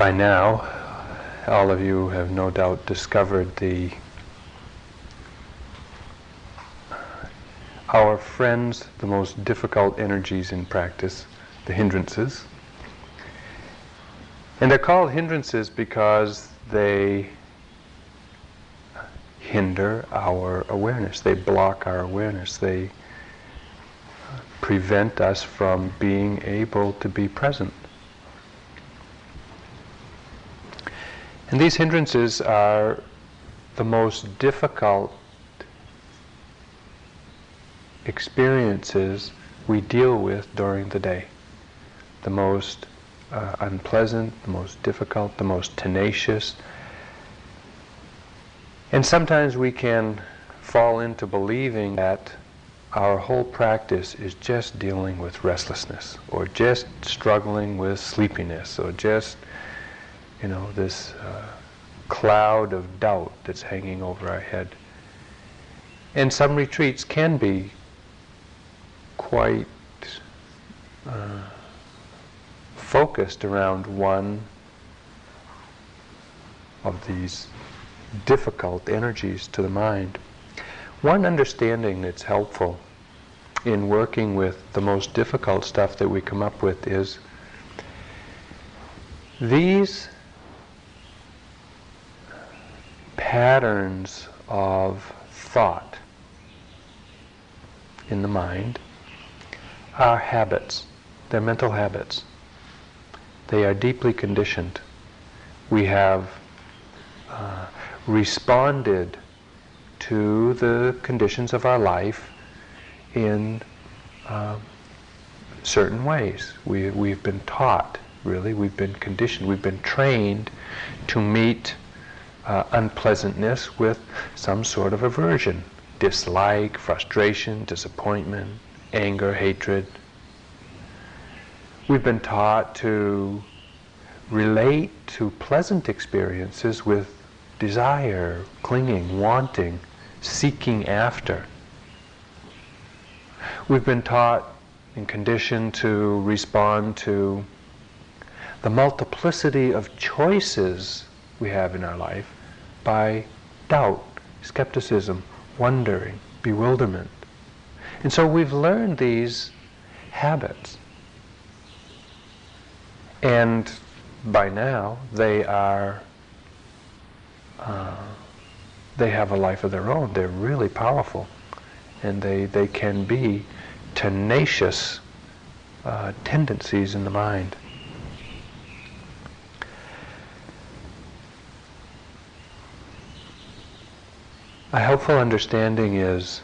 By now, all of you have no doubt discovered the our friends, the most difficult energies in practice, the hindrances. And they're called hindrances because they hinder our awareness. They block our awareness. They prevent us from being able to be present. And these hindrances are the most difficult experiences we deal with during the day. The most uh, unpleasant, the most difficult, the most tenacious. And sometimes we can fall into believing that our whole practice is just dealing with restlessness or just struggling with sleepiness or just you know, this uh, cloud of doubt that's hanging over our head. And some retreats can be quite uh, focused around one of these difficult energies to the mind. One understanding that's helpful in working with the most difficult stuff that we come up with is these patterns of thought in the mind are habits. They're mental habits. They are deeply conditioned. We have uh, responded to the conditions of our life in uh, certain ways. We, we've been taught, really, we've been conditioned, we've been trained to meet uh, unpleasantness with some sort of aversion, dislike, frustration, disappointment, anger, hatred. We've been taught to relate to pleasant experiences with desire, clinging, wanting, seeking after. We've been taught and conditioned to respond to the multiplicity of choices we have in our life by doubt, skepticism, wondering, bewilderment. And so we've learned these habits. And by now, they are, uh, they have a life of their own. They're really powerful. And they, they can be tenacious uh, tendencies in the mind. A helpful understanding is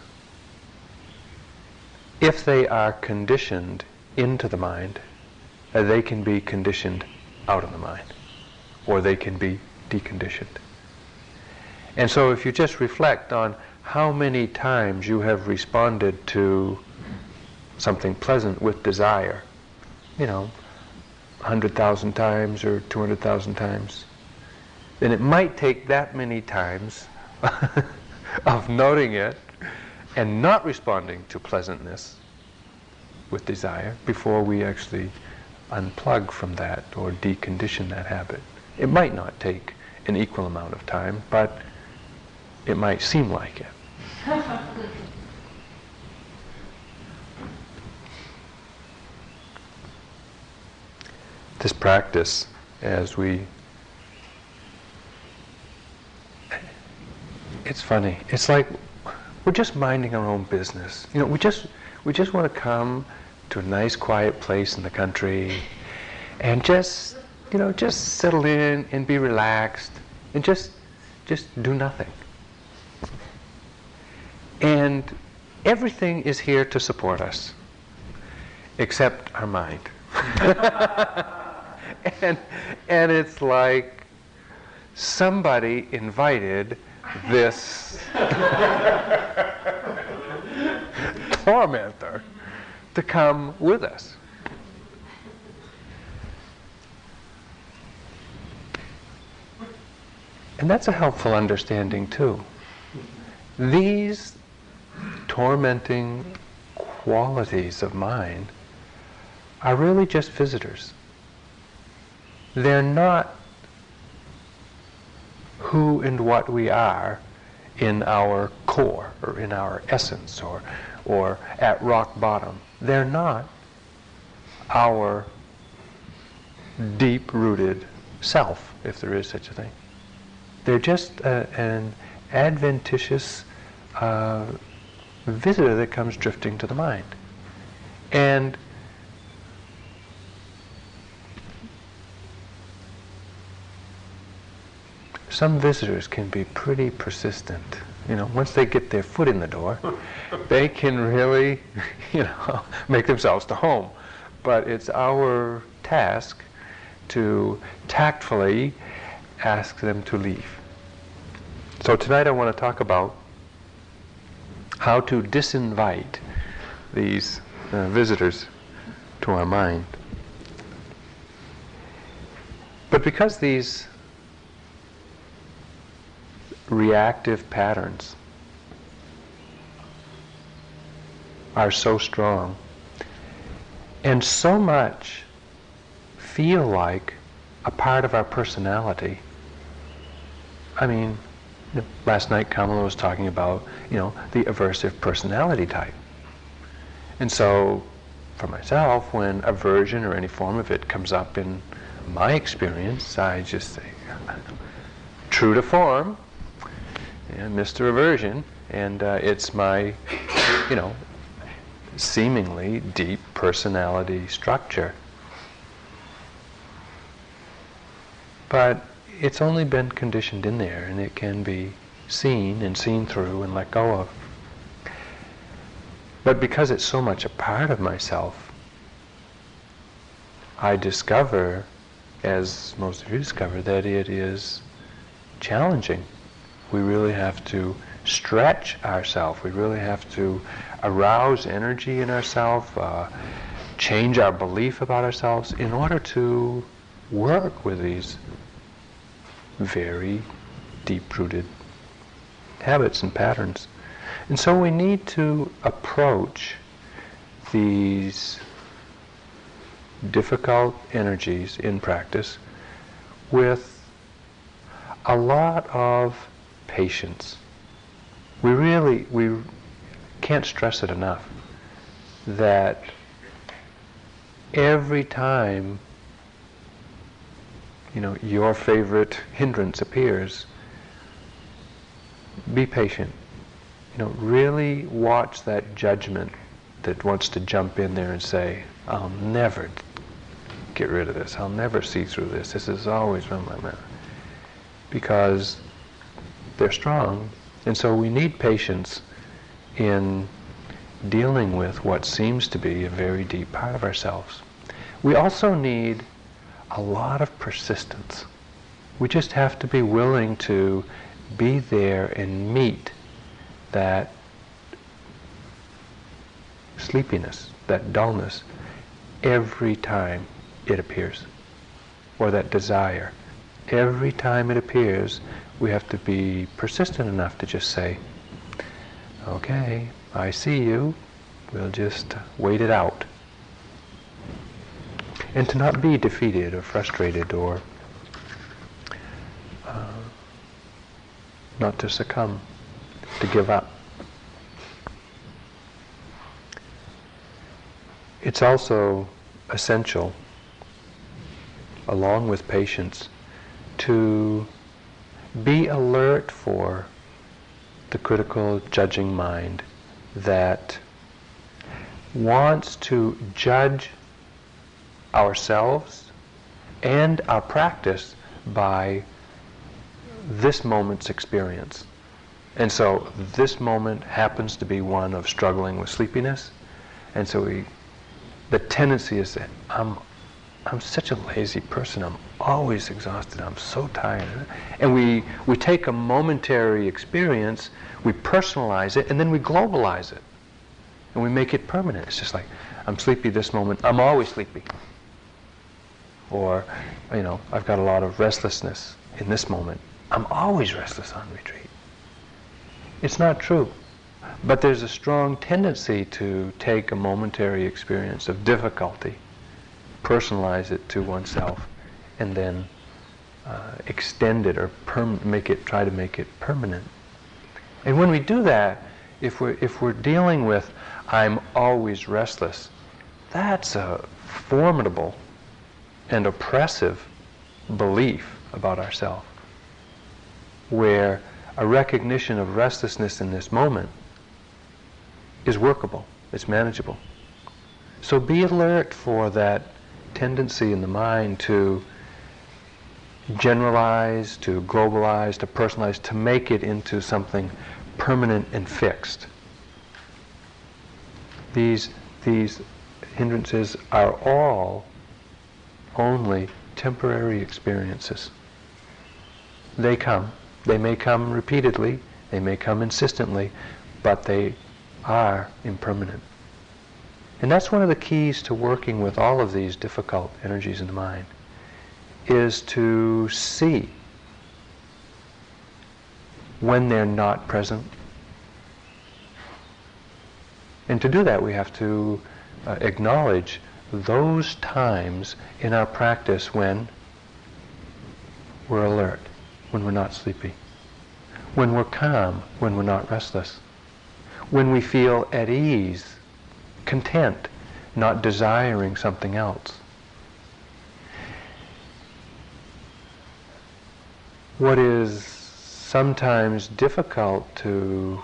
if they are conditioned into the mind, uh, they can be conditioned out of the mind, or they can be deconditioned. And so if you just reflect on how many times you have responded to something pleasant with desire, you know, 100,000 times or 200,000 times, then it might take that many times of noting it and not responding to pleasantness with desire before we actually unplug from that or decondition that habit. It might not take an equal amount of time, but it might seem like it. this practice, as we it's funny. It's like we're just minding our own business. You know, we just we just want to come to a nice quiet place in the country and just you know just settle in and be relaxed and just just do nothing. And everything is here to support us except our mind. and and it's like somebody invited this tormentor to come with us. And that's a helpful understanding too. These tormenting qualities of mind are really just visitors. They're not who and what we are in our core or in our essence or, or at rock bottom. They're not our deep rooted self, if there is such a thing. They're just a, an adventitious uh, visitor that comes drifting to the mind. And some visitors can be pretty persistent. You know, once they get their foot in the door, they can really, you know, make themselves to home. But it's our task to tactfully ask them to leave. So tonight I want to talk about how to disinvite these uh, visitors to our mind. But because these reactive patterns are so strong and so much feel like a part of our personality. I mean, last night Kamala was talking about, you know, the aversive personality type. And so for myself, when aversion or any form of it comes up in my experience, I just say, true to form, yeah, Mr. Aversion, and uh, it's my, you know, seemingly deep personality structure. But it's only been conditioned in there, and it can be seen and seen through and let go of. But because it's so much a part of myself, I discover, as most of you discover, that it is challenging we really have to stretch ourselves. We really have to arouse energy in ourselves, uh, change our belief about ourselves in order to work with these very deep-rooted habits and patterns. And so we need to approach these difficult energies in practice with a lot of patience. We really, we can't stress it enough that every time you know your favorite hindrance appears be patient. You know really watch that judgment that wants to jump in there and say i'll never get rid of this. I'll never see through this. This is always been my mind because they're strong. And so we need patience in dealing with what seems to be a very deep part of ourselves. We also need a lot of persistence. We just have to be willing to be there and meet that sleepiness, that dullness, every time it appears, or that desire. Every time it appears, we have to be persistent enough to just say, okay, I see you, we'll just wait it out. And to not be defeated or frustrated or uh, not to succumb, to give up. It's also essential, along with patience, to be alert for the critical judging mind that wants to judge ourselves and our practice by this moment's experience. And so this moment happens to be one of struggling with sleepiness. And so we, the tendency is that I'm I'm such a lazy person. I'm always exhausted. I'm so tired. And we, we take a momentary experience, we personalize it, and then we globalize it. And we make it permanent. It's just like, I'm sleepy this moment. I'm always sleepy. Or, you know, I've got a lot of restlessness in this moment. I'm always restless on retreat. It's not true. But there's a strong tendency to take a momentary experience of difficulty personalize it to oneself, and then uh, extend it or perm- make it, try to make it permanent. And when we do that, if we're, if we're dealing with, I'm always restless, that's a formidable and oppressive belief about ourselves, where a recognition of restlessness in this moment is workable, it's manageable. So be alert for that tendency in the mind to generalize, to globalize, to personalize, to make it into something permanent and fixed. These, these hindrances are all only temporary experiences. They come. They may come repeatedly, they may come insistently, but they are impermanent. And that's one of the keys to working with all of these difficult energies in the mind, is to see when they're not present. And to do that, we have to uh, acknowledge those times in our practice when we're alert, when we're not sleepy, when we're calm, when we're not restless, when we feel at ease, content, not desiring something else. What is sometimes difficult to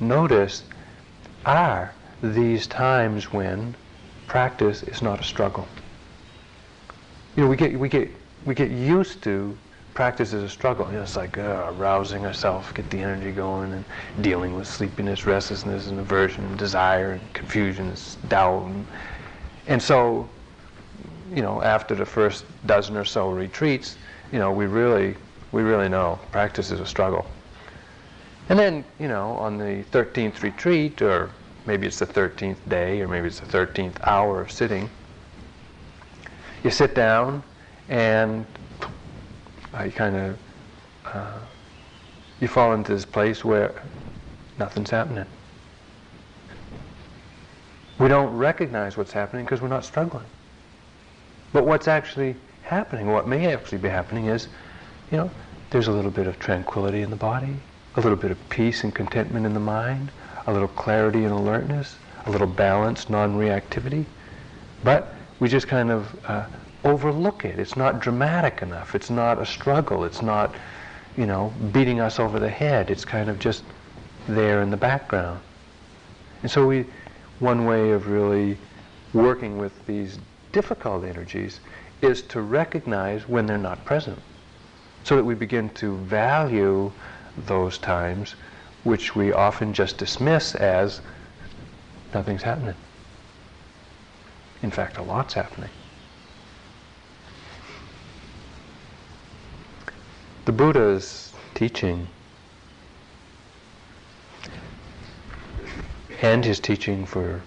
notice are these times when practice is not a struggle. You know, we get we get we get used to practice is a struggle. You know, it's like uh, arousing ourselves, get the energy going, and dealing with sleepiness, restlessness, and aversion, and desire, and confusion, and doubt, and, and so, you know, after the first dozen or so retreats, you know, we really we really know practice is a struggle. And then, you know, on the 13th retreat or maybe it's the 13th day or maybe it's the 13th hour of sitting. You sit down and you kind of uh, you fall into this place where nothing's happening. We don't recognize what's happening because we're not struggling. But what's actually happening, what may actually be happening is, you know, there's a little bit of tranquility in the body, a little bit of peace and contentment in the mind, a little clarity and alertness, a little balance, non-reactivity. But we just kind of uh, overlook it. It's not dramatic enough. It's not a struggle. It's not, you know, beating us over the head. It's kind of just there in the background. And so we, one way of really working with these difficult energies is to recognize when they're not present so that we begin to value those times which we often just dismiss as nothing's happening. In fact, a lot's happening. The Buddha's teaching and his teaching for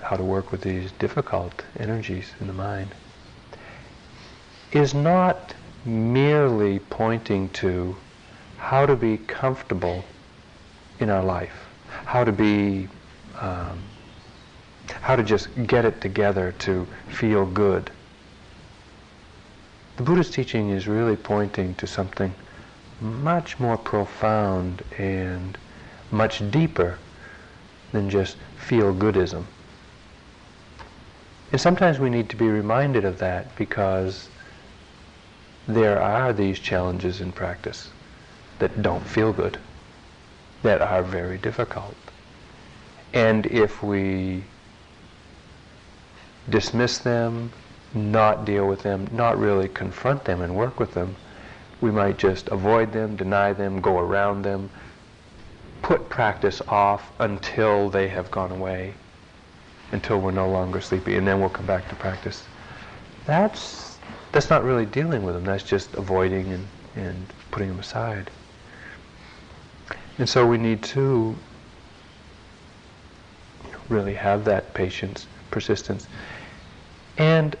how to work with these difficult energies in the mind is not merely pointing to how to be comfortable in our life, how to be, um, how to just get it together to feel good. The Buddha's teaching is really pointing to something much more profound and much deeper than just feel-goodism. And sometimes we need to be reminded of that because there are these challenges in practice that don't feel good that are very difficult. And if we dismiss them, not deal with them, not really confront them and work with them, we might just avoid them, deny them, go around them, put practice off until they have gone away, until we're no longer sleepy, and then we'll come back to practice. That's that's not really dealing with them. That's just avoiding and, and putting them aside. And so we need to really have that patience, persistence, and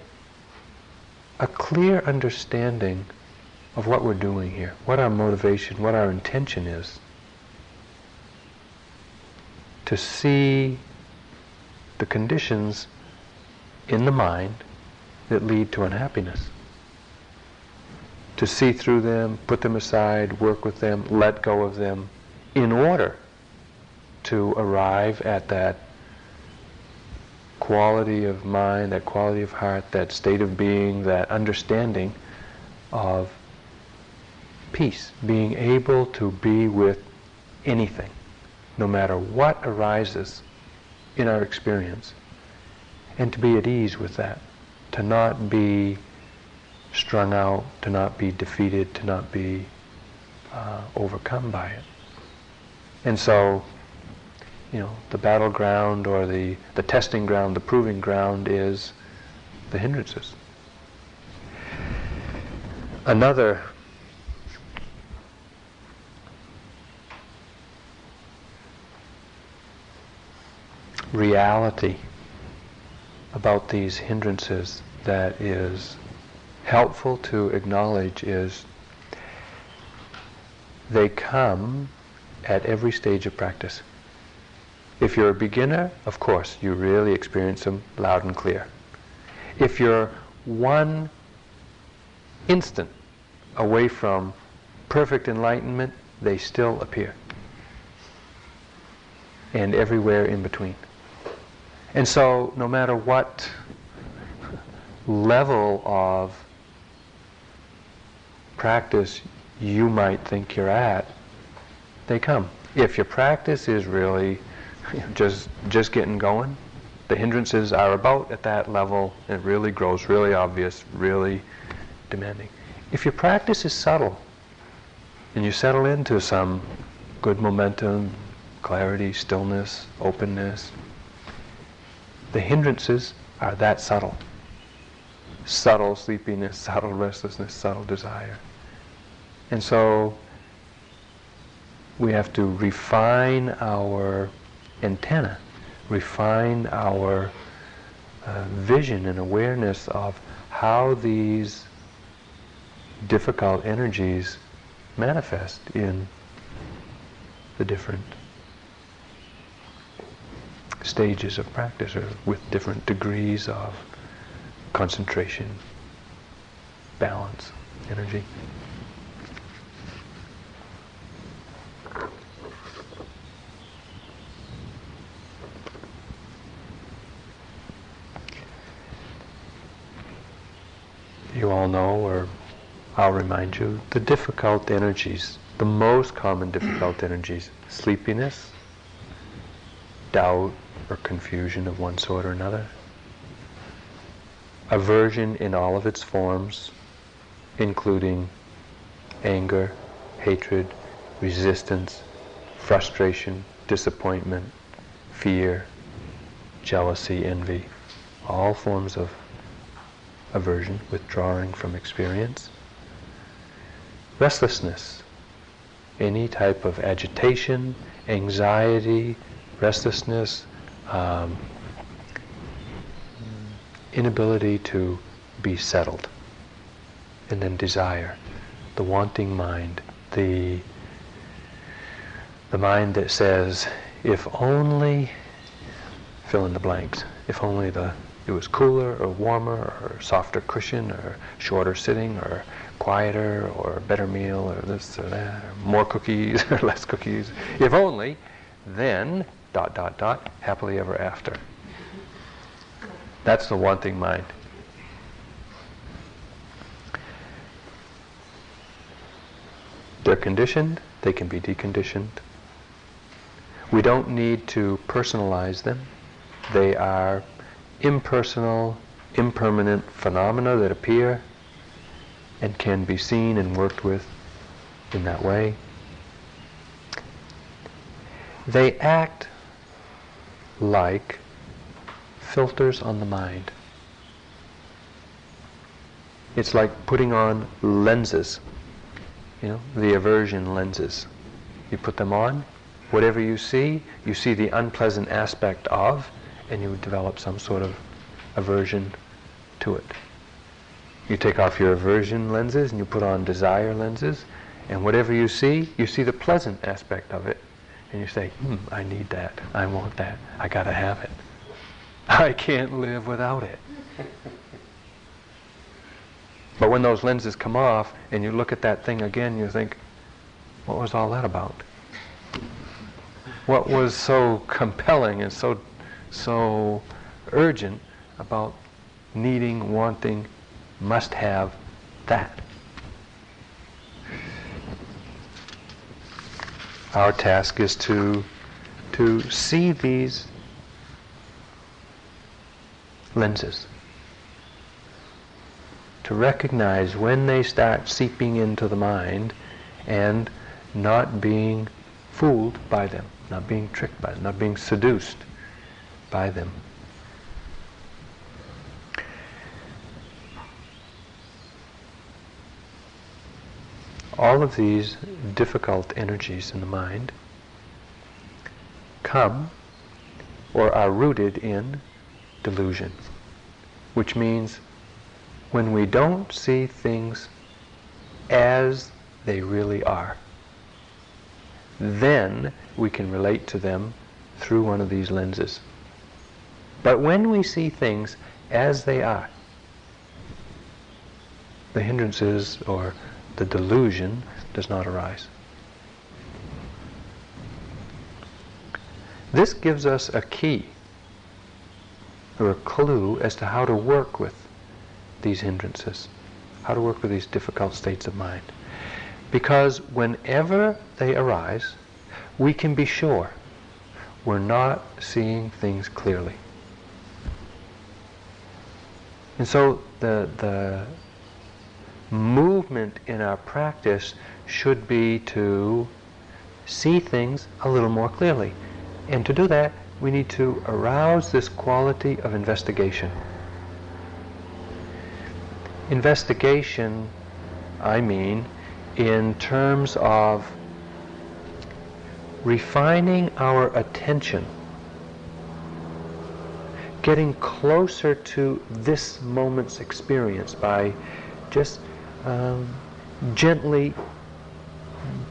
a clear understanding of what we're doing here, what our motivation, what our intention is. To see the conditions in the mind that lead to unhappiness. to see through them, put them aside, work with them, let go of them, in order to arrive at that quality of mind, that quality of heart, that state of being, that understanding of peace, being able to be with anything, no matter what arises in our experience, and to be at ease with that, to not be strung out, to not be defeated, to not be uh, overcome by it. And so, you know, the battleground or the, the testing ground, the proving ground is the hindrances. Another reality about these hindrances that is helpful to acknowledge is they come at every stage of practice. If you're a beginner, of course, you really experience them loud and clear. If you're one instant away from perfect enlightenment, they still appear. And everywhere in between. And so, no matter what level of practice you might think you're at, they come. If your practice is really just just getting going, the hindrances are about at that level. It really grows, really obvious, really demanding. If your practice is subtle, and you settle into some good momentum, clarity, stillness, openness, the hindrances are that subtle. Subtle sleepiness, subtle restlessness, subtle desire. And so we have to refine our antenna, refine our uh, vision and awareness of how these difficult energies manifest in the different stages of practice or with different degrees of concentration, balance, energy. You all know, or I'll remind you, the difficult energies, the most common difficult energies, sleepiness, doubt, or confusion of one sort or another. Aversion in all of its forms, including anger, hatred, resistance, frustration, disappointment, fear, jealousy, envy, all forms of aversion, withdrawing from experience. Restlessness, any type of agitation, anxiety, restlessness, um, inability to be settled. And then desire, the wanting mind, the, the mind that says, if only, fill in the blanks, if only the it was cooler or warmer or softer cushion or shorter sitting or quieter or better meal or this or that or more cookies or less cookies. If only, then dot, dot, dot, happily ever after. That's the wanting mind. They're conditioned, they can be deconditioned. We don't need to personalize them. They are impersonal, impermanent phenomena that appear and can be seen and worked with in that way. They act like filters on the mind. It's like putting on lenses, you know, the aversion lenses. You put them on, whatever you see, you see the unpleasant aspect of, and you develop some sort of aversion to it. You take off your aversion lenses and you put on desire lenses, and whatever you see, you see the pleasant aspect of it. And you say, hmm, I need that. I want that. I got to have it. I can't live without it. But when those lenses come off and you look at that thing again, you think, what was all that about? What was so compelling and so so urgent about needing, wanting, must have that? Our task is to to see these lenses to recognize when they start seeping into the mind and not being fooled by them, not being tricked by them, not being seduced by them. All of these difficult energies in the mind come or are rooted in delusion, which means when we don't see things as they really are. Then we can relate to them through one of these lenses. But when we see things as they are, the hindrances or the delusion does not arise. This gives us a key or a clue as to how to work with these hindrances, how to work with these difficult states of mind. Because whenever they arise, we can be sure we're not seeing things clearly. And so the, the movement in our practice should be to see things a little more clearly. And to do that, we need to arouse this quality of investigation. Investigation, I mean, in terms of refining our attention, getting closer to this moment's experience by just um, gently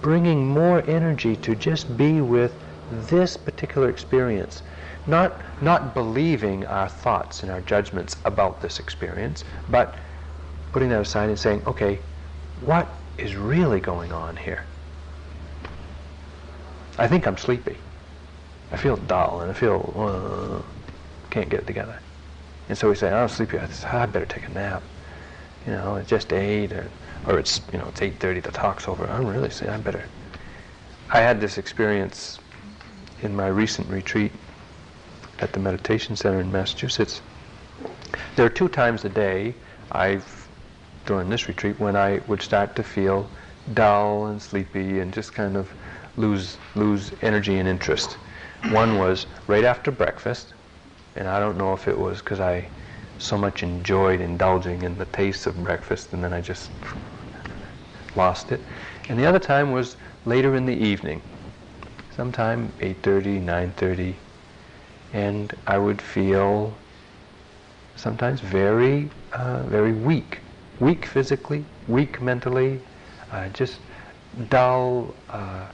bringing more energy to just be with this particular experience. Not, not believing our thoughts and our judgments about this experience, but putting that aside and saying, okay, what is really going on here? I think I'm sleepy. I feel dull and I feel uh, can't get it together. And so we say, oh, I'm sleepy. I, say, I better take a nap. You know, it's just eight, or, or it's you know it's eight thirty. The talk's over. I'm really saying I better. I had this experience in my recent retreat at the meditation center in Massachusetts. There are two times a day I've during this retreat when I would start to feel dull and sleepy and just kind of lose lose energy and interest. One was right after breakfast, and I don't know if it was because I so much enjoyed indulging in the taste of breakfast and then I just lost it. And the other time was later in the evening, sometime 8.30, 9.30, and I would feel sometimes very, uh, very weak weak physically, weak mentally, uh, just dull. Uh,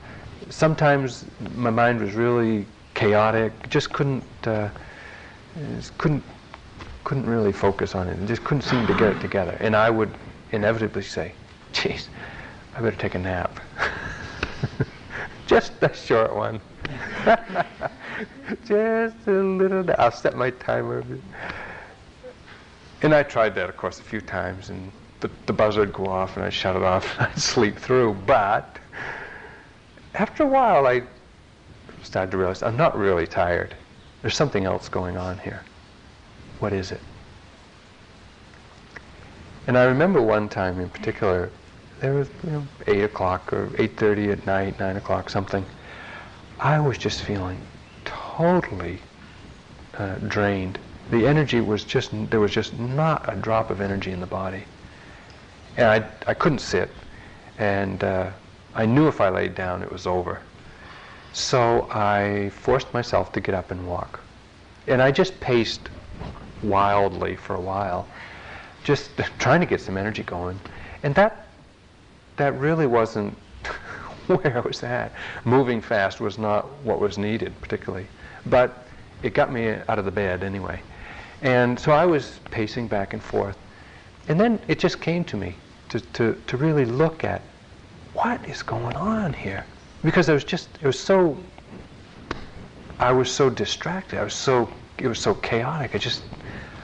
sometimes my mind was really chaotic. Just couldn't uh, just couldn't couldn't really focus on it. And just couldn't seem to get it together. And I would inevitably say, "Geez, I better take a nap." just a short one. just a little. I'll set my timer. And I tried that, of course, a few times, and the, the buzzer would go off, and I'd shut it off, and I'd sleep through. But after a while, I started to realize I'm not really tired. There's something else going on here. What is it? And I remember one time in particular, there was you know, 8 o'clock or 8.30 at night, 9 o'clock, something. I was just feeling totally uh, drained the energy was just, there was just not a drop of energy in the body. And I, I couldn't sit. And uh, I knew if I laid down, it was over. So I forced myself to get up and walk. And I just paced wildly for a while, just trying to get some energy going. And that, that really wasn't where I was at. Moving fast was not what was needed, particularly. But it got me out of the bed anyway. And so I was pacing back and forth. And then it just came to me to, to, to really look at what is going on here. Because I was just, it was so, I was so distracted. I was so, it was so chaotic. I just,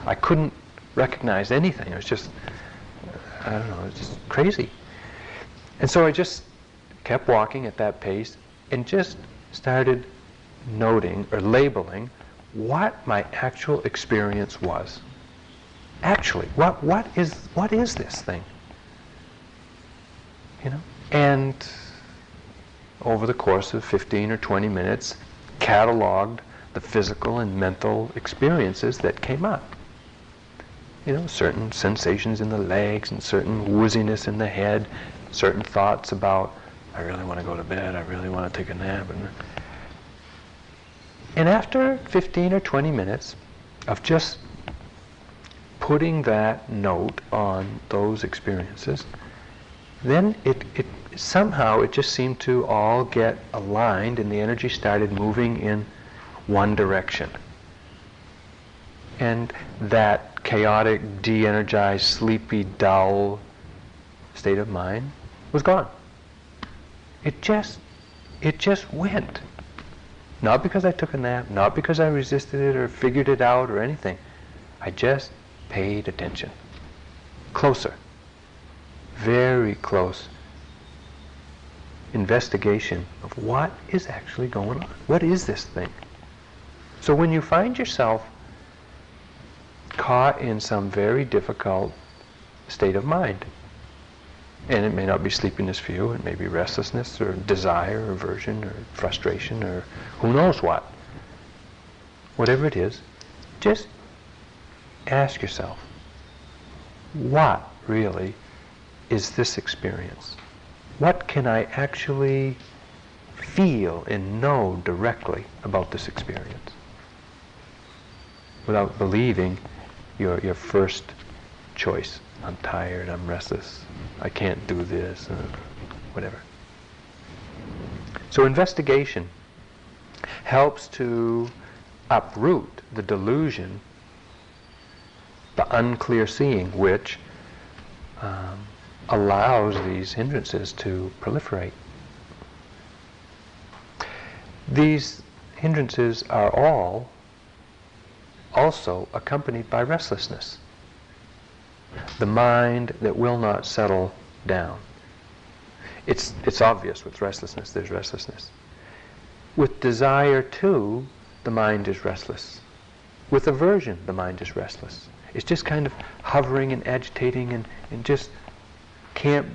I couldn't recognize anything. It was just, I don't know, it was just crazy. And so I just kept walking at that pace and just started noting or labeling what my actual experience was. Actually, what, what, is, what is this thing? You know? And over the course of 15 or 20 minutes, cataloged the physical and mental experiences that came up. You know, certain sensations in the legs and certain wooziness in the head, certain thoughts about, I really want to go to bed, I really want to take a nap. And, after 15 or 20 minutes of just putting that note on those experiences, then it, it somehow it just seemed to all get aligned and the energy started moving in one direction. And that chaotic, de-energized, sleepy, dull state of mind was gone. It just, it just went. Not because I took a nap, not because I resisted it or figured it out or anything. I just paid attention. Closer. Very close investigation of what is actually going on. What is this thing? So when you find yourself caught in some very difficult state of mind, and it may not be sleepiness for you, it may be restlessness or desire or aversion or frustration or who knows what. Whatever it is, just ask yourself, what really is this experience? What can I actually feel and know directly about this experience? Without believing your, your first choice. I'm tired, I'm restless, I can't do this, uh, whatever. So investigation helps to uproot the delusion, the unclear seeing, which um, allows these hindrances to proliferate. These hindrances are all also accompanied by restlessness the mind that will not settle down. It's, it's obvious with restlessness, there's restlessness. With desire, too, the mind is restless. With aversion, the mind is restless. It's just kind of hovering and agitating and, and just can't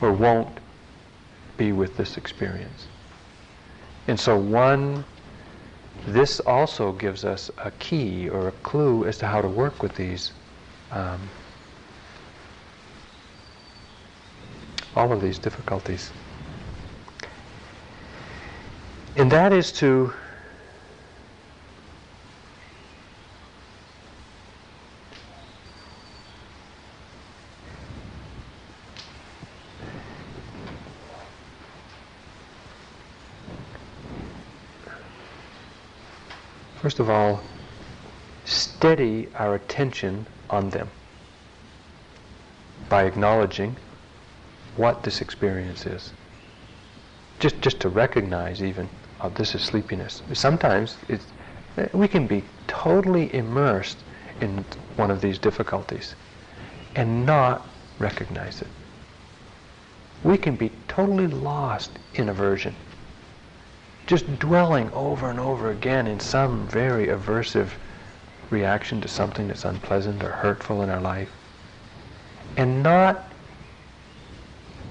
or won't be with this experience. And so one this also gives us a key or a clue as to how to work with these, um, all of these difficulties. And that is to first of all, steady our attention on them by acknowledging what this experience is. Just, just to recognize even, oh, this is sleepiness. Sometimes it's, eh, we can be totally immersed in one of these difficulties and not recognize it. We can be totally lost in aversion just dwelling over and over again in some very aversive reaction to something that's unpleasant or hurtful in our life and not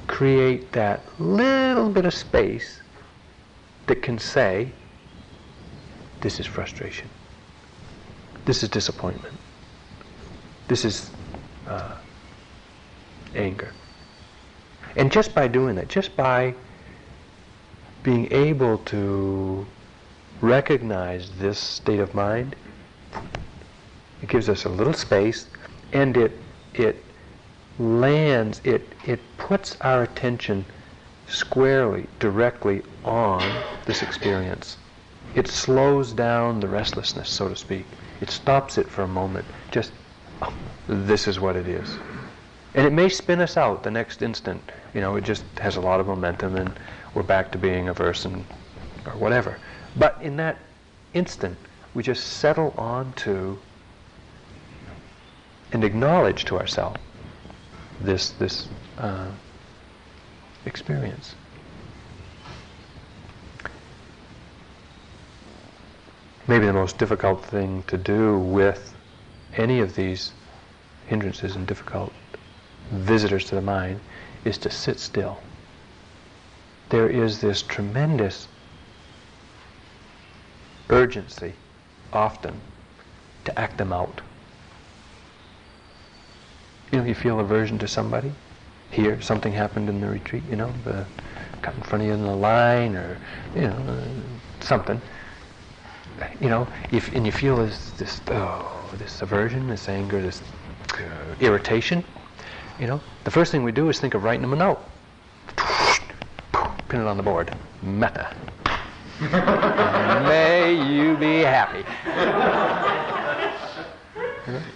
create that little bit of space that can say, this is frustration. This is disappointment. This is uh, anger. And just by doing that, just by being able to recognize this state of mind, it gives us a little space and it, it lands, it, it puts our attention squarely, directly on this experience. It slows down the restlessness, so to speak. It stops it for a moment, just oh, this is what it is. And it may spin us out the next instant. You know, it just has a lot of momentum and we're back to being averse and or whatever. But in that instant, we just settle on to and acknowledge to ourselves this this uh, experience. Maybe the most difficult thing to do with any of these hindrances and difficult visitors to the mind is to sit still. There is this tremendous urgency often to act them out. You know, you feel aversion to somebody. Here, something happened in the retreat, you know, the, got in front of you in the line or, you know, something. You know, if, and you feel this, this, oh, this aversion, this anger, this uh, irritation, you know, the first thing we do is think of writing them a note. Pin it on the board. Metta. May you be happy.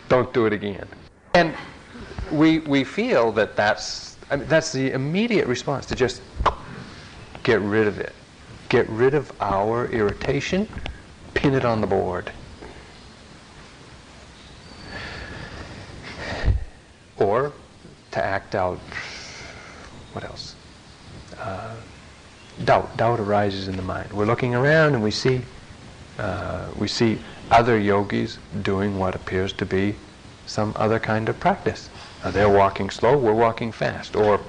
Don't do it again. And we, we feel that that's, I mean, that's the immediate response to just get rid of it. Get rid of our irritation, pin it on the board. Or to act out, what else? Uh, doubt. Doubt arises in the mind. We're looking around and we see, uh, we see other yogis doing what appears to be some other kind of practice. They're walking slow, we're walking fast. Or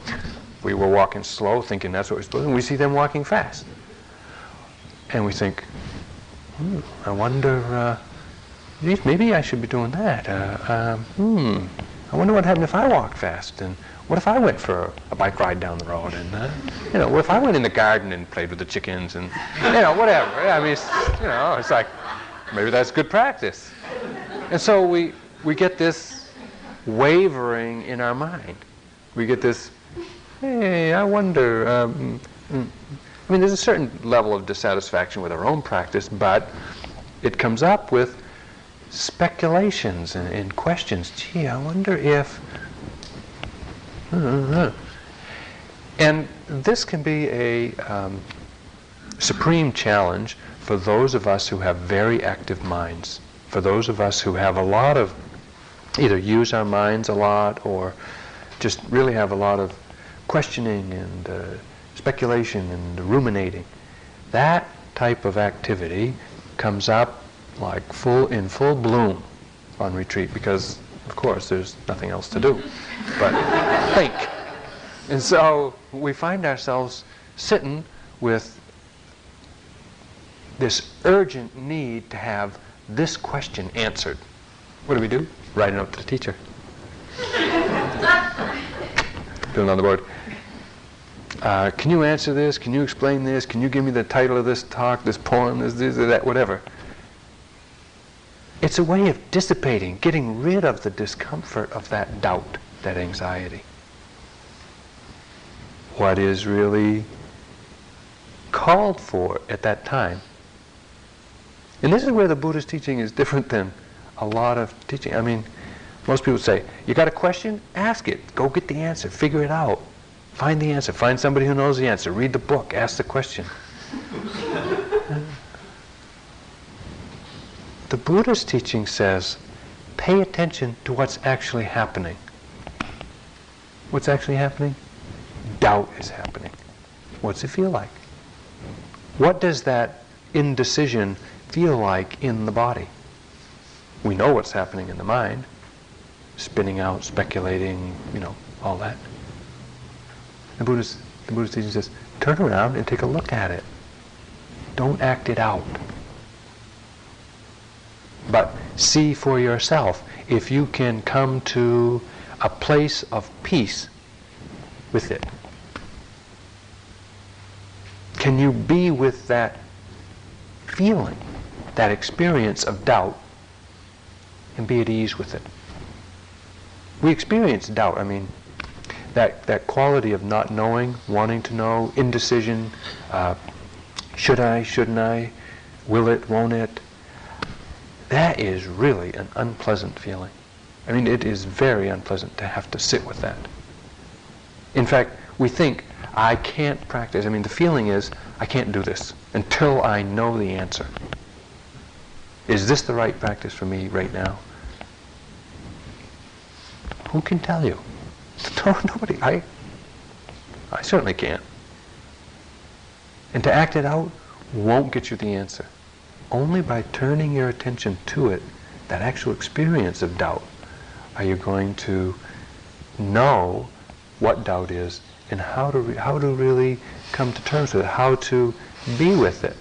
we were walking slow, thinking that's what we're supposed to do, and we see them walking fast. And we think, hmm, I wonder, uh, maybe I should be doing that. Uh, um, hmm, I wonder what happened if I walked fast. And what if I went for a bike ride down the road? And, uh, you know, what if I went in the garden and played with the chickens and, you know, whatever. I mean, it's, you know, it's like, maybe that's good practice. And so we, we get this wavering in our mind. We get this, hey, I wonder. Um, mm. I mean, there's a certain level of dissatisfaction with our own practice, but it comes up with speculations and, and questions. Gee, I wonder if. Uh, and this can be a um, supreme challenge for those of us who have very active minds, for those of us who have a lot of either use our minds a lot or just really have a lot of questioning and uh, speculation and ruminating. That type of activity comes up like full in full bloom on retreat because of course there's nothing else to do but think. And so we find ourselves sitting with this urgent need to have this question answered. What do we do? Write it up to the teacher. Put it on the board. Uh, can you answer this? Can you explain this? Can you give me the title of this talk, this poem, this, this, that, whatever? It's a way of dissipating, getting rid of the discomfort of that doubt, that anxiety. What is really called for at that time. And this is where the Buddha's teaching is different than a lot of teaching. I mean, most people say, you got a question? Ask it. Go get the answer. Figure it out. Find the answer. Find somebody who knows the answer. Read the book. Ask the question. The Buddha's teaching says, pay attention to what's actually happening. What's actually happening? Doubt is happening. What's it feel like? What does that indecision feel like in the body? We know what's happening in the mind, spinning out, speculating, you know, all that. The Buddha's, the Buddha's teaching says, turn around and take a look at it. Don't act it out. But see for yourself if you can come to a place of peace with it. Can you be with that feeling, that experience of doubt, and be at ease with it? We experience doubt. I mean, that, that quality of not knowing, wanting to know, indecision, uh, should I, shouldn't I, will it, won't it, that is really an unpleasant feeling. I mean, it is very unpleasant to have to sit with that. In fact, we think, I can't practice. I mean, the feeling is, I can't do this until I know the answer. Is this the right practice for me right now? Who can tell you? No, nobody. I, I certainly can't. And to act it out won't get you the answer. Only by turning your attention to it, that actual experience of doubt, are you going to know what doubt is and how to, how to really come to terms with it, how to be with it,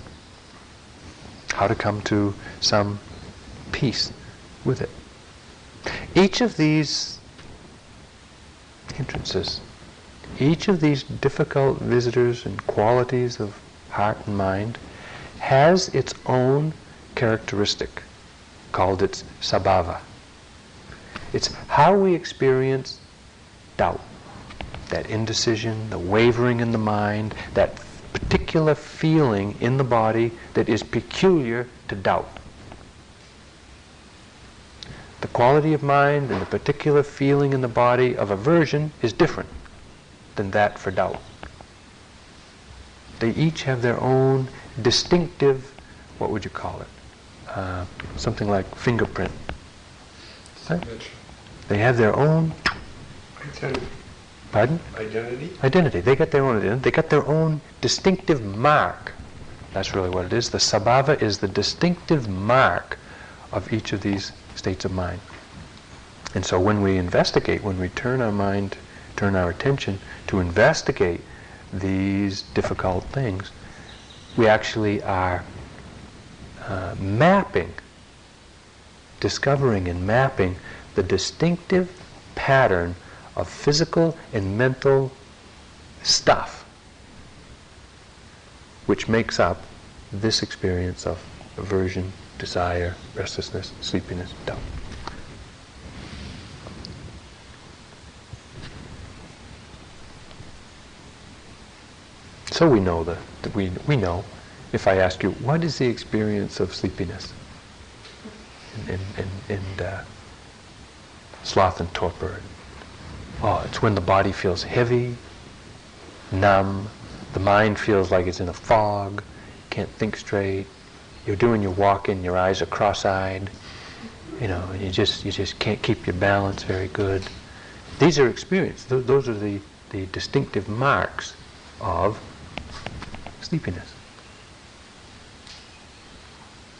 how to come to some peace with it. Each of these hindrances, each of these difficult visitors and qualities of heart and mind has its own characteristic called its sabhava. It's how we experience doubt, that indecision, the wavering in the mind, that particular feeling in the body that is peculiar to doubt. The quality of mind and the particular feeling in the body of aversion is different than that for doubt. They each have their own distinctive, what would you call it? Uh, something like fingerprint. Right? They have their own. Identity. Pardon? Identity. Identity. They got their own identity. They got their own distinctive mark. That's really what it is. The sabhava is the distinctive mark of each of these states of mind. And so when we investigate, when we turn our mind, turn our attention to investigate these difficult things, we actually are uh, mapping, discovering and mapping the distinctive pattern of physical and mental stuff which makes up this experience of aversion, desire, restlessness, sleepiness, doubt. So we know that, that we, we know if I ask you, what is the experience of sleepiness and, and, and, and uh, sloth and torpor? Oh, it's when the body feels heavy, numb, the mind feels like it's in a fog, can't think straight. You're doing your walking, your eyes are cross-eyed, you know, and you just you just can't keep your balance very good. These are experiences. Th- those are the, the distinctive marks of sleepiness.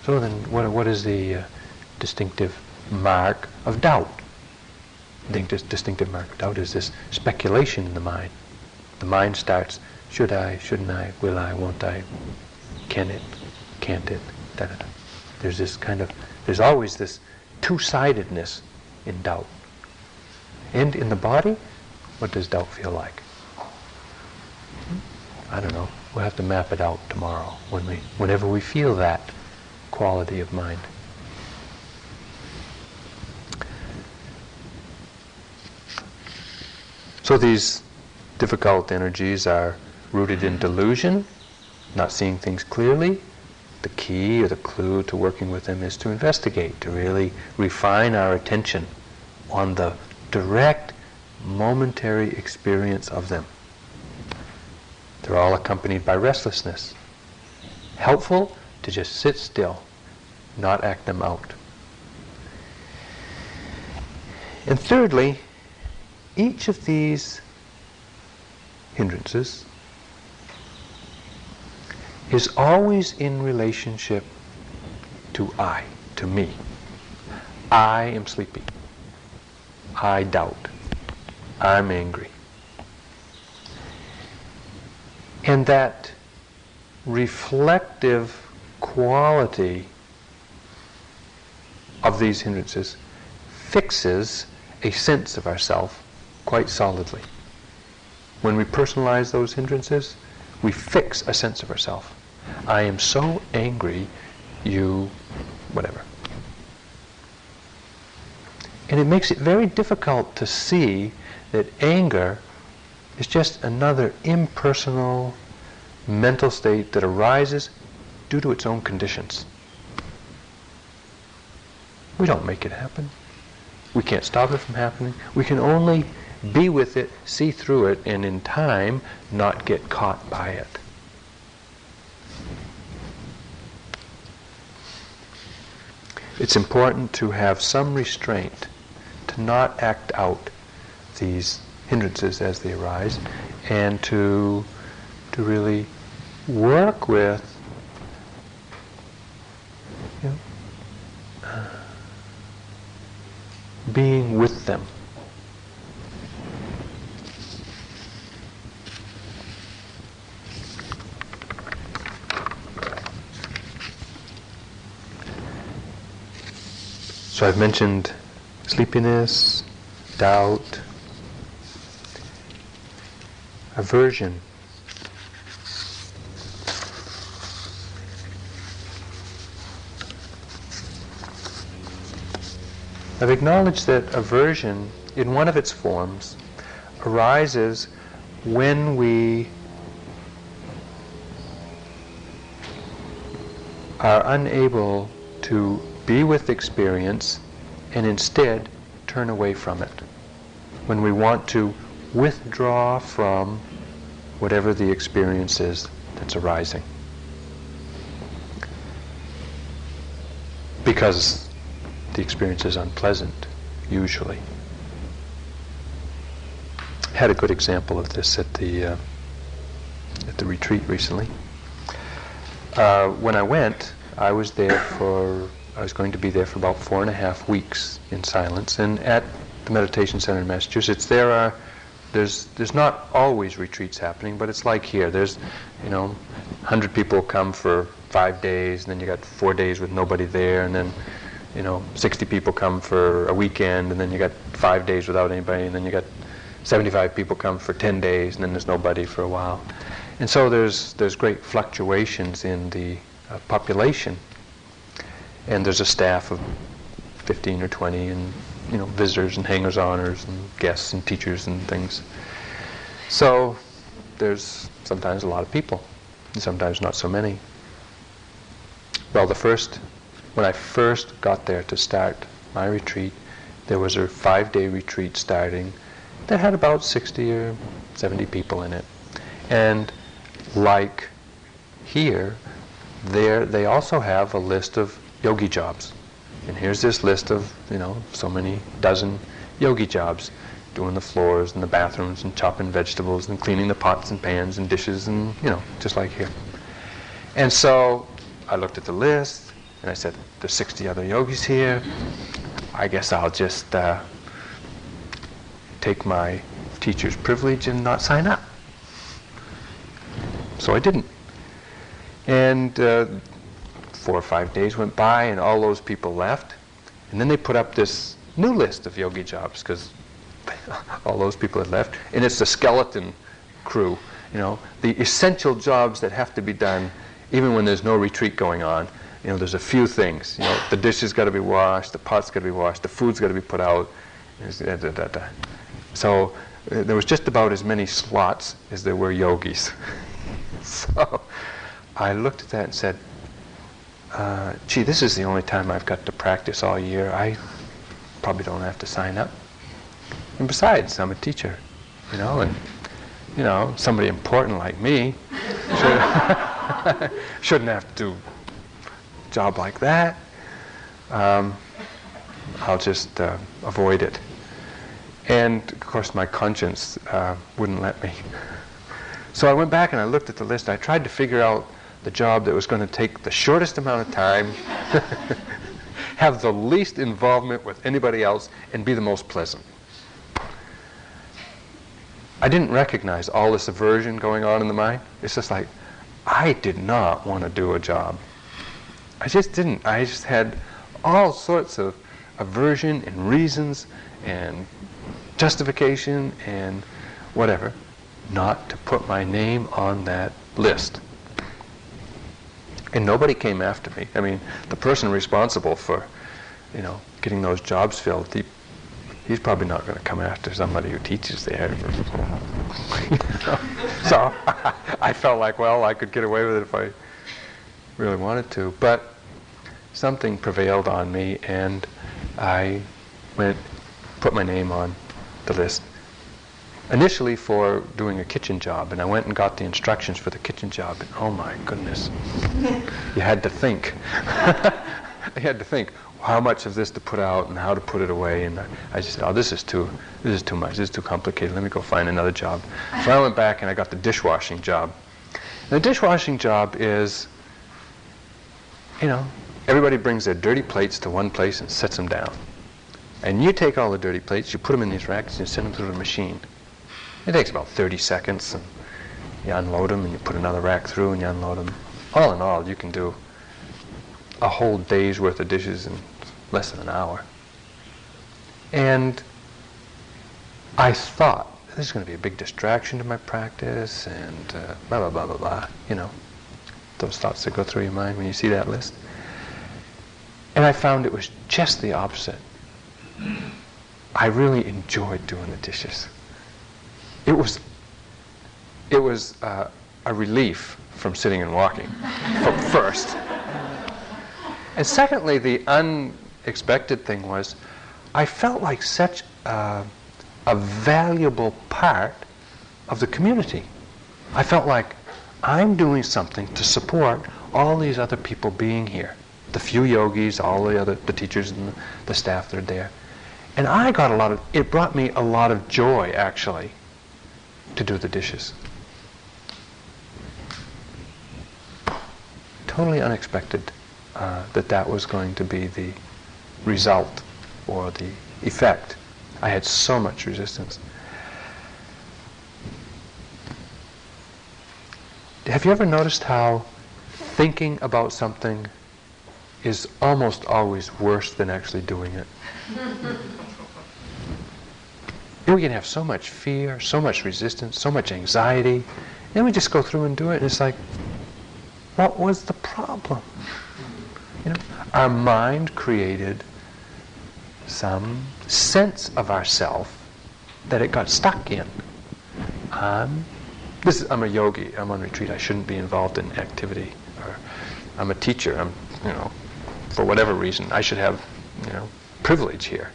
So then, what, what is the uh, distinctive mark of doubt? I distinctive mark of doubt is this speculation in the mind. The mind starts, should I, shouldn't I, will I, won't I, can it, can't it, da da da. There's this kind of, there's always this two-sidedness in doubt. And in the body, what does doubt feel like? I don't know. We'll have to map it out tomorrow when we, whenever we feel that quality of mind. So these difficult energies are rooted in delusion, not seeing things clearly. The key or the clue to working with them is to investigate, to really refine our attention on the direct, momentary experience of them. They're all accompanied by restlessness. Helpful to just sit still, not act them out. And thirdly, each of these hindrances is always in relationship to I, to me. I am sleepy. I doubt. I'm angry. And that reflective quality of these hindrances fixes a sense of ourself quite solidly. When we personalize those hindrances, we fix a sense of ourself. I am so angry, you, whatever. And it makes it very difficult to see that anger is just another impersonal mental state that arises due to its own conditions. We don't make it happen. We can't stop it from happening. We can only be with it, see through it, and in time not get caught by it. It's important to have some restraint, to not act out these hindrances as they arise, and to, to really work with you know, uh, being with them. So I've mentioned sleepiness, doubt, aversion. I've acknowledged that aversion, in one of its forms, arises when we are unable to be with experience and instead turn away from it. When we want to withdraw from whatever the experience is that's arising. Because the experience is unpleasant, usually. Had a good example of this at the uh, at the retreat recently. Uh, when I went, I was there for I was going to be there for about four and a half weeks in silence. And at the Meditation Center in Massachusetts, there are there's there's not always retreats happening, but it's like here. There's you know, 100 people come for five days, and then you got four days with nobody there, and then you know, 60 people come for a weekend, and then you got five days without anybody, and then you got 75 people come for 10 days, and then there's nobody for a while. And so there's there's great fluctuations in the uh, population and there's a staff of 15 or 20 and you know visitors and hangers-oners and guests and teachers and things. So there's sometimes a lot of people and sometimes not so many. Well the first when i first got there to start my retreat there was a five-day retreat starting that had about 60 or 70 people in it. And like here there they also have a list of yogi jobs. And here's this list of, you know, so many dozen yogi jobs, doing the floors and the bathrooms and chopping vegetables and cleaning the pots and pans and dishes and, you know, just like here. And so I looked at the list and I said, there's 60 other yogis here. I guess I'll just uh, take my teacher's privilege and not sign up. So I didn't. And uh, four or five days went by and all those people left. And then they put up this new list of yogi jobs because all those people had left. And it's the skeleton crew, you know, the essential jobs that have to be done even when there's no retreat going on. You know, there's a few things. You know, the dishes got to be washed, the pots got to be washed, the food's got to be put out. So uh, there was just about as many slots as there were yogis. so I looked at that and said, uh, gee, this is the only time I've got to practice all year. I probably don't have to sign up. And besides, I'm a teacher, you know, and you know, somebody important like me should, shouldn't have to do a job like that. Um, I'll just uh, avoid it. And of course, my conscience uh, wouldn't let me. So I went back and I looked at the list. I tried to figure out the job that was going to take the shortest amount of time, have the least involvement with anybody else, and be the most pleasant. I didn't recognize all this aversion going on in the mind. It's just like, I did not want to do a job. I just didn't. I just had all sorts of aversion and reasons and justification and whatever not to put my name on that list. And nobody came after me. I mean, the person responsible for, you know, getting those jobs filled, he, he's probably not going to come after somebody who teaches there. So I felt like, well, I could get away with it if I really wanted to. But something prevailed on me, and I went, put my name on the list. Initially for doing a kitchen job, and I went and got the instructions for the kitchen job, and oh my goodness, you had to think. I had to think how much of this to put out and how to put it away, and I just said, oh, this is too, this is too much, this is too complicated. Let me go find another job. So I went back and I got the dishwashing job. And the dishwashing job is, you know, everybody brings their dirty plates to one place and sets them down. And you take all the dirty plates, you put them in these racks, and you send them through the machine. It takes about 30 seconds, and you unload them, and you put another rack through, and you unload them. All in all, you can do a whole day's worth of dishes in less than an hour. And I thought, this is going to be a big distraction to my practice, and uh, blah, blah, blah, blah, blah. You know, those thoughts that go through your mind when you see that list. And I found it was just the opposite. I really enjoyed doing the dishes it was it was uh, a relief from sitting and walking first. And secondly, the unexpected thing was I felt like such a, a valuable part of the community. I felt like I'm doing something to support all these other people being here. The few yogis, all the other the teachers and the, the staff that are there. And I got a lot of it brought me a lot of joy actually to do the dishes. Totally unexpected uh, that that was going to be the result or the effect. I had so much resistance. Have you ever noticed how thinking about something is almost always worse than actually doing it? we can have so much fear, so much resistance, so much anxiety. Then we just go through and do it, and it's like, what was the problem? You know, our mind created some sense of ourself that it got stuck in. Um, this is, I'm a yogi. I'm on retreat. I shouldn't be involved in activity. Or I'm a teacher. I'm, you know, for whatever reason, I should have, you know, privilege here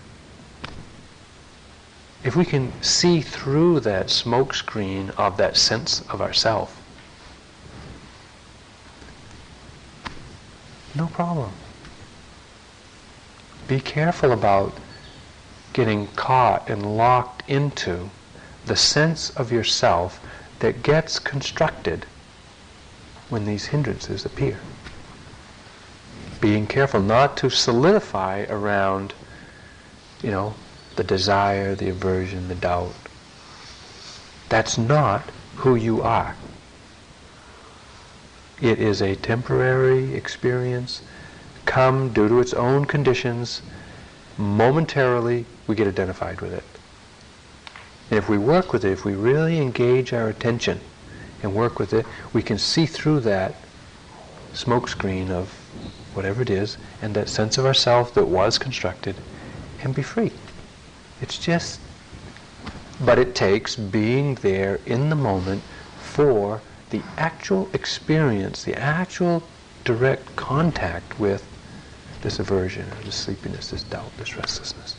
if we can see through that smokescreen of that sense of ourself, no problem. Be careful about getting caught and locked into the sense of yourself that gets constructed when these hindrances appear. Being careful not to solidify around, you know, the desire, the aversion, the doubt. That's not who you are. It is a temporary experience, come due to its own conditions. Momentarily, we get identified with it. And if we work with it, if we really engage our attention and work with it, we can see through that smokescreen of whatever it is and that sense of ourself that was constructed and be free. It's just, but it takes being there in the moment for the actual experience, the actual direct contact with this aversion, this sleepiness, this doubt, this restlessness.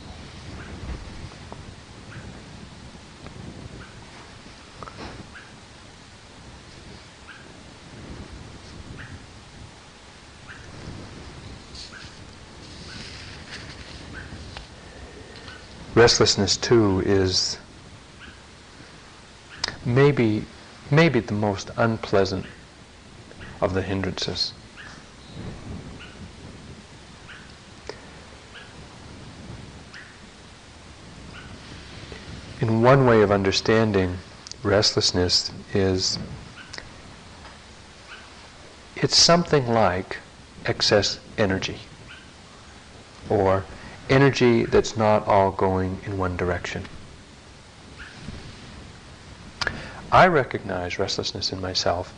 Restlessness too is maybe maybe the most unpleasant of the hindrances. In one way of understanding restlessness is it's something like excess energy or energy that's not all going in one direction. I recognize restlessness in myself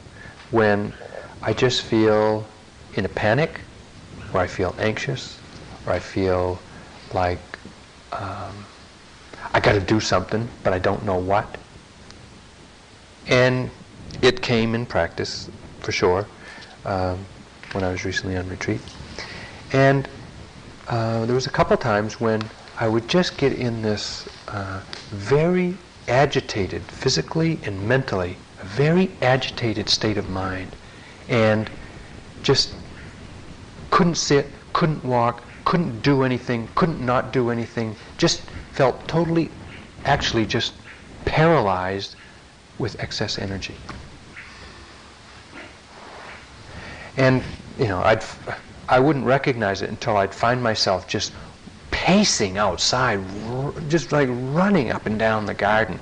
when I just feel in a panic, or I feel anxious, or I feel like um, I got to do something, but I don't know what. And it came in practice, for sure, um, when I was recently on retreat. And uh, there was a couple of times when I would just get in this uh, very agitated, physically and mentally, a very agitated state of mind, and just couldn't sit, couldn't walk, couldn't do anything, couldn't not do anything, just felt totally, actually just paralyzed with excess energy. And, you know, I'd, I wouldn't recognize it until I'd find myself just pacing outside, just like running up and down the garden,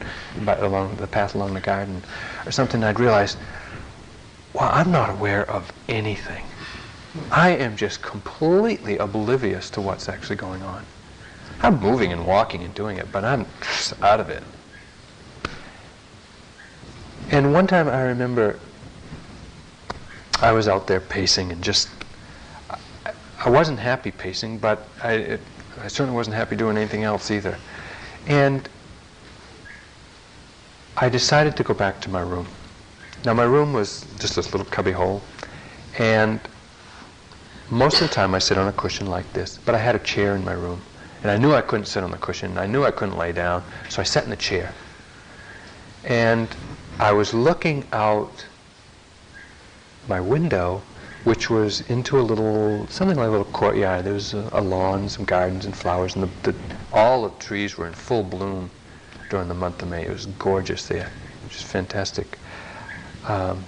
along the path along the garden, or something. I'd realize, well, I'm not aware of anything. I am just completely oblivious to what's actually going on. I'm moving and walking and doing it, but I'm out of it. And one time I remember I was out there pacing and just, I, wasn't happy pacing, but I, it, I certainly wasn't happy doing anything else either. And I decided to go back to my room. Now my room was just this little cubby hole, and most of the time I sit on a cushion like this, but I had a chair in my room. And I knew I couldn't sit on the cushion. I knew I couldn't lay down, so I sat in the chair. And I was looking out my window, which was into a little, something like a little courtyard. There was a, a lawn, some gardens and flowers, and the, the, all the trees were in full bloom during the month of May. It was gorgeous there, which is fantastic. Um,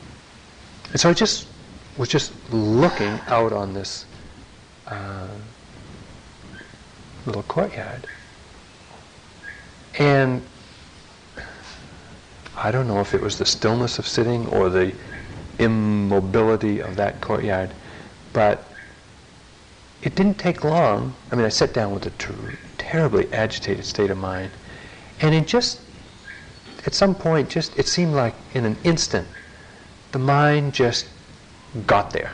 and so I just was just looking out on this uh, little courtyard. And I don't know if it was the stillness of sitting or the immobility of that courtyard, but it didn't take long. I mean, I sat down with a ter- terribly agitated state of mind, and it just, at some point, just it seemed like in an instant, the mind just got there.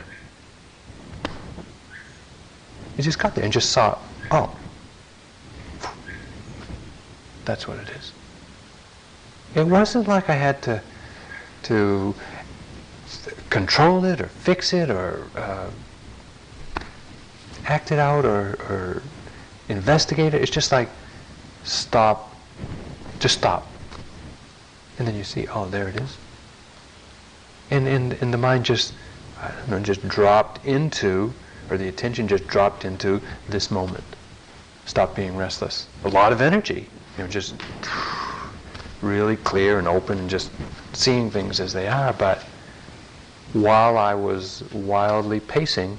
It just got there and just saw, oh, that's what it is. It wasn't like I had to to control it or fix it or uh, act it out or, or investigate it. It's just like stop, just stop. And then you see, oh, there it is. And, and, and the mind just, I don't know, just dropped into, or the attention just dropped into this moment. Stop being restless. A lot of energy, you know, just really clear and open and just seeing things as they are. But while I was wildly pacing,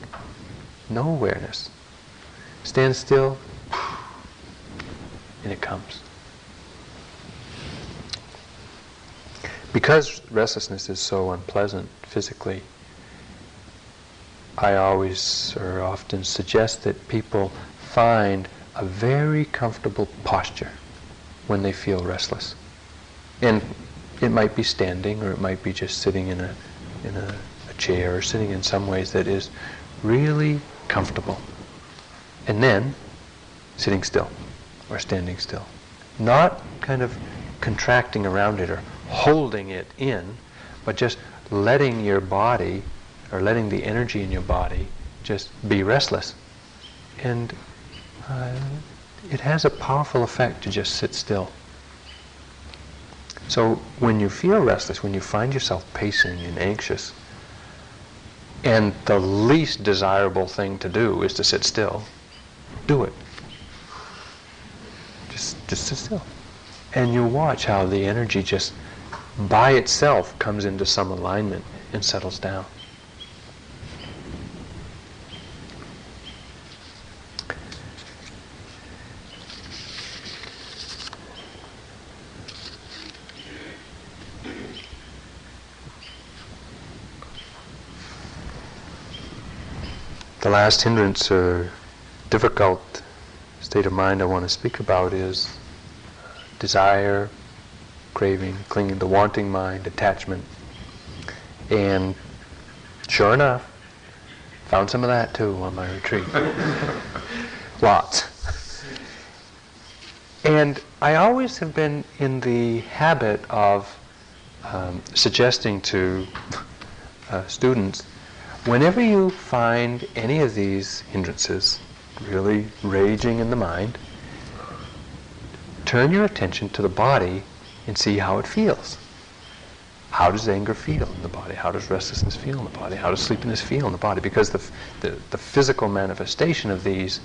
no awareness. Stand still, and it comes. Because restlessness is so unpleasant physically, I always or often suggest that people find a very comfortable posture when they feel restless. And it might be standing or it might be just sitting in a in a, a chair or sitting in some ways that is really comfortable. And then sitting still or standing still. Not kind of contracting around it or holding it in, but just letting your body or letting the energy in your body just be restless. And uh, it has a powerful effect to just sit still. So when you feel restless, when you find yourself pacing and anxious, and the least desirable thing to do is to sit still, do it. Just, just sit still. And you watch how the energy just by itself comes into some alignment and settles down. The last hindrance or difficult state of mind I want to speak about is desire, craving, clinging, the wanting mind, attachment. And sure enough, found some of that too on my retreat. Lots. And I always have been in the habit of um, suggesting to uh, students whenever you find any of these hindrances really raging in the mind, turn your attention to the body and see how it feels. How does anger feel in the body? How does restlessness feel in the body? How does sleepiness feel in the body? Because the, the, the physical manifestation of these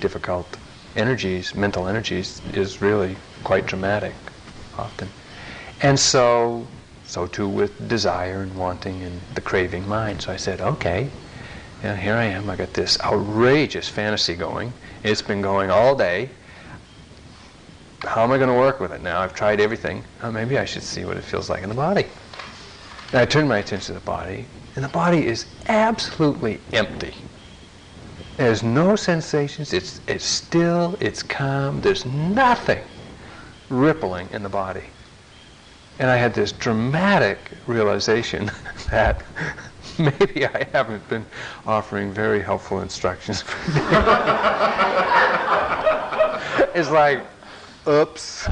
difficult energies, mental energies, is really quite dramatic often. And so, so too with desire and wanting and the craving mind. So I said, okay, yeah, here I am. I got this outrageous fantasy going. It's been going all day. How am I going to work with it now? I've tried everything. Oh, maybe I should see what it feels like in the body. And I turned my attention to the body, and the body is absolutely empty. There's no sensations. It's, it's still, it's calm. There's nothing rippling in the body. And I had this dramatic realization that maybe I haven't been offering very helpful instructions. it's like, oops.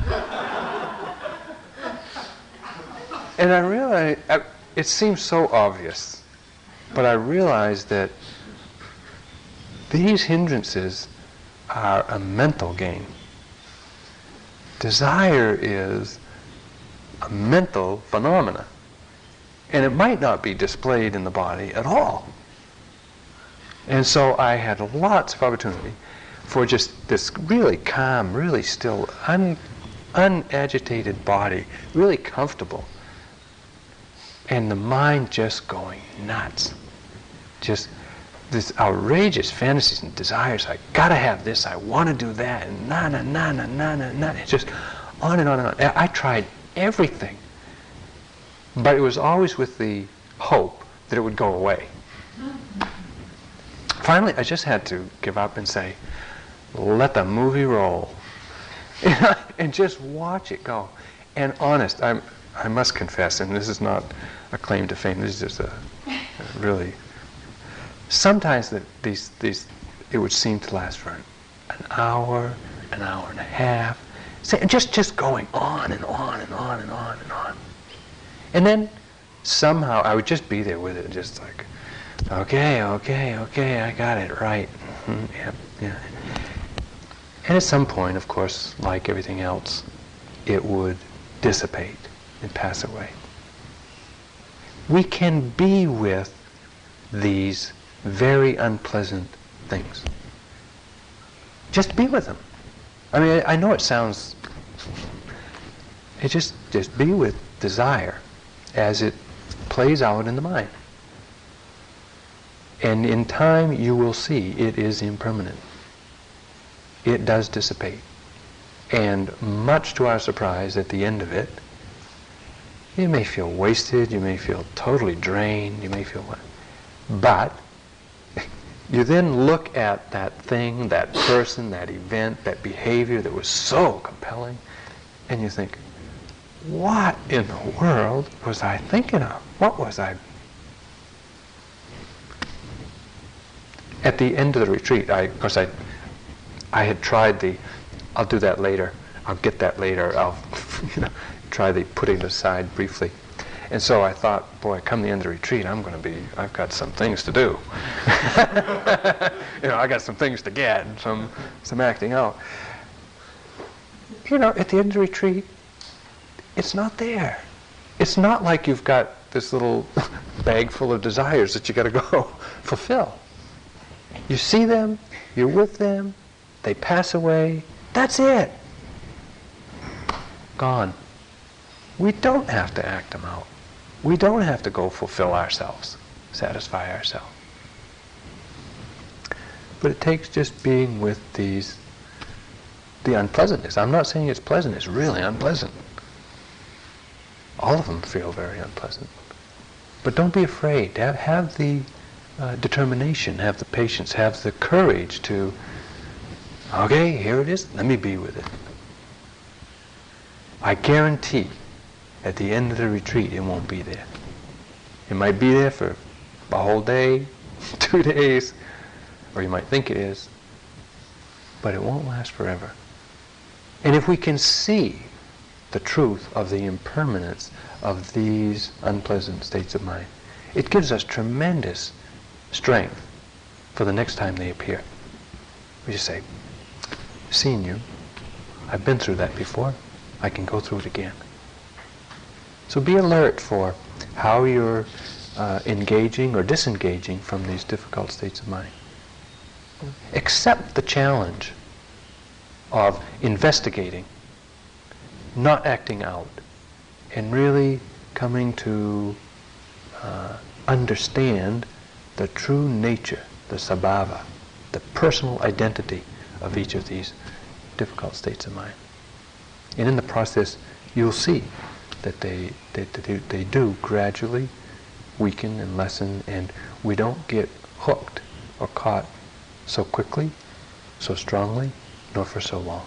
And I realized, it seems so obvious, but I realized that these hindrances are a mental game. Desire is a mental phenomena. And it might not be displayed in the body at all. And so I had lots of opportunity for just this really calm, really still, un, unagitated body, really comfortable. And the mind just going nuts. Just this outrageous fantasies and desires. I gotta have this. I want to do that. And na na na na na na na. It's just on and on and on. I tried everything. But it was always with the hope that it would go away. Finally, I just had to give up and say, let the movie roll. and just watch it go. And honest, I'm, I must confess, and this is not a claim to fame, this is just a, a really. Sometimes that these, these, it would seem to last for an, an hour, an hour and a half, just, just going on and on and on and on and on. And then somehow I would just be there with it, just like, okay, okay, okay, I got it right. Mm-hmm, yeah, yeah. And at some point, of course, like everything else, it would dissipate and pass away. We can be with these very unpleasant things. Just be with them. I mean, I, know it sounds. It just just be with desire as it plays out in the mind. And in time, you will see it is impermanent. It does dissipate. And much to our surprise, at the end of it, you may feel wasted, you may feel totally drained, you may feel what. But you then look at that thing, that person, that event, that behavior that was so compelling, and you think, what in the world was I thinking of? What was I? At the end of the retreat, I, of course, I, I had tried the, I'll do that later. I'll get that later. I'll, you know, try the putting aside briefly. And so I thought, boy, come the end of the retreat, I'm going to be, I've got some things to do. you know, I got some things to get, some, some acting out. You know, at the end of the retreat, it's not there. It's not like you've got this little bag full of desires that you got to go fulfill. You see them, you're with them, they pass away. That's it. Gone. We don't have to act them out. We don't have to go fulfill ourselves, satisfy ourselves. But it takes just being with these, the unpleasantness. I'm not saying it's pleasant, it's really unpleasant. All of them feel very unpleasant. But don't be afraid. Have, have the uh, determination, have the patience, have the courage to, okay, here it is, let me be with it. I guarantee at the end of the retreat, it won't be there. It might be there for a whole day, two days, or you might think it is, but it won't last forever. And if we can see the truth of the impermanence of these unpleasant states of mind, it gives us tremendous strength for the next time they appear. We just say, seen you, I've been through that before. I can go through it again. So be alert for how you're uh, engaging or disengaging from these difficult states of mind. Accept the challenge of investigating, not acting out, and really coming to uh, understand the true nature, the sabhava, the personal identity of each of these difficult states of mind. And in the process, you'll see that they, they, they do gradually weaken and lessen, and we don't get hooked or caught so quickly, so strongly, nor for so long.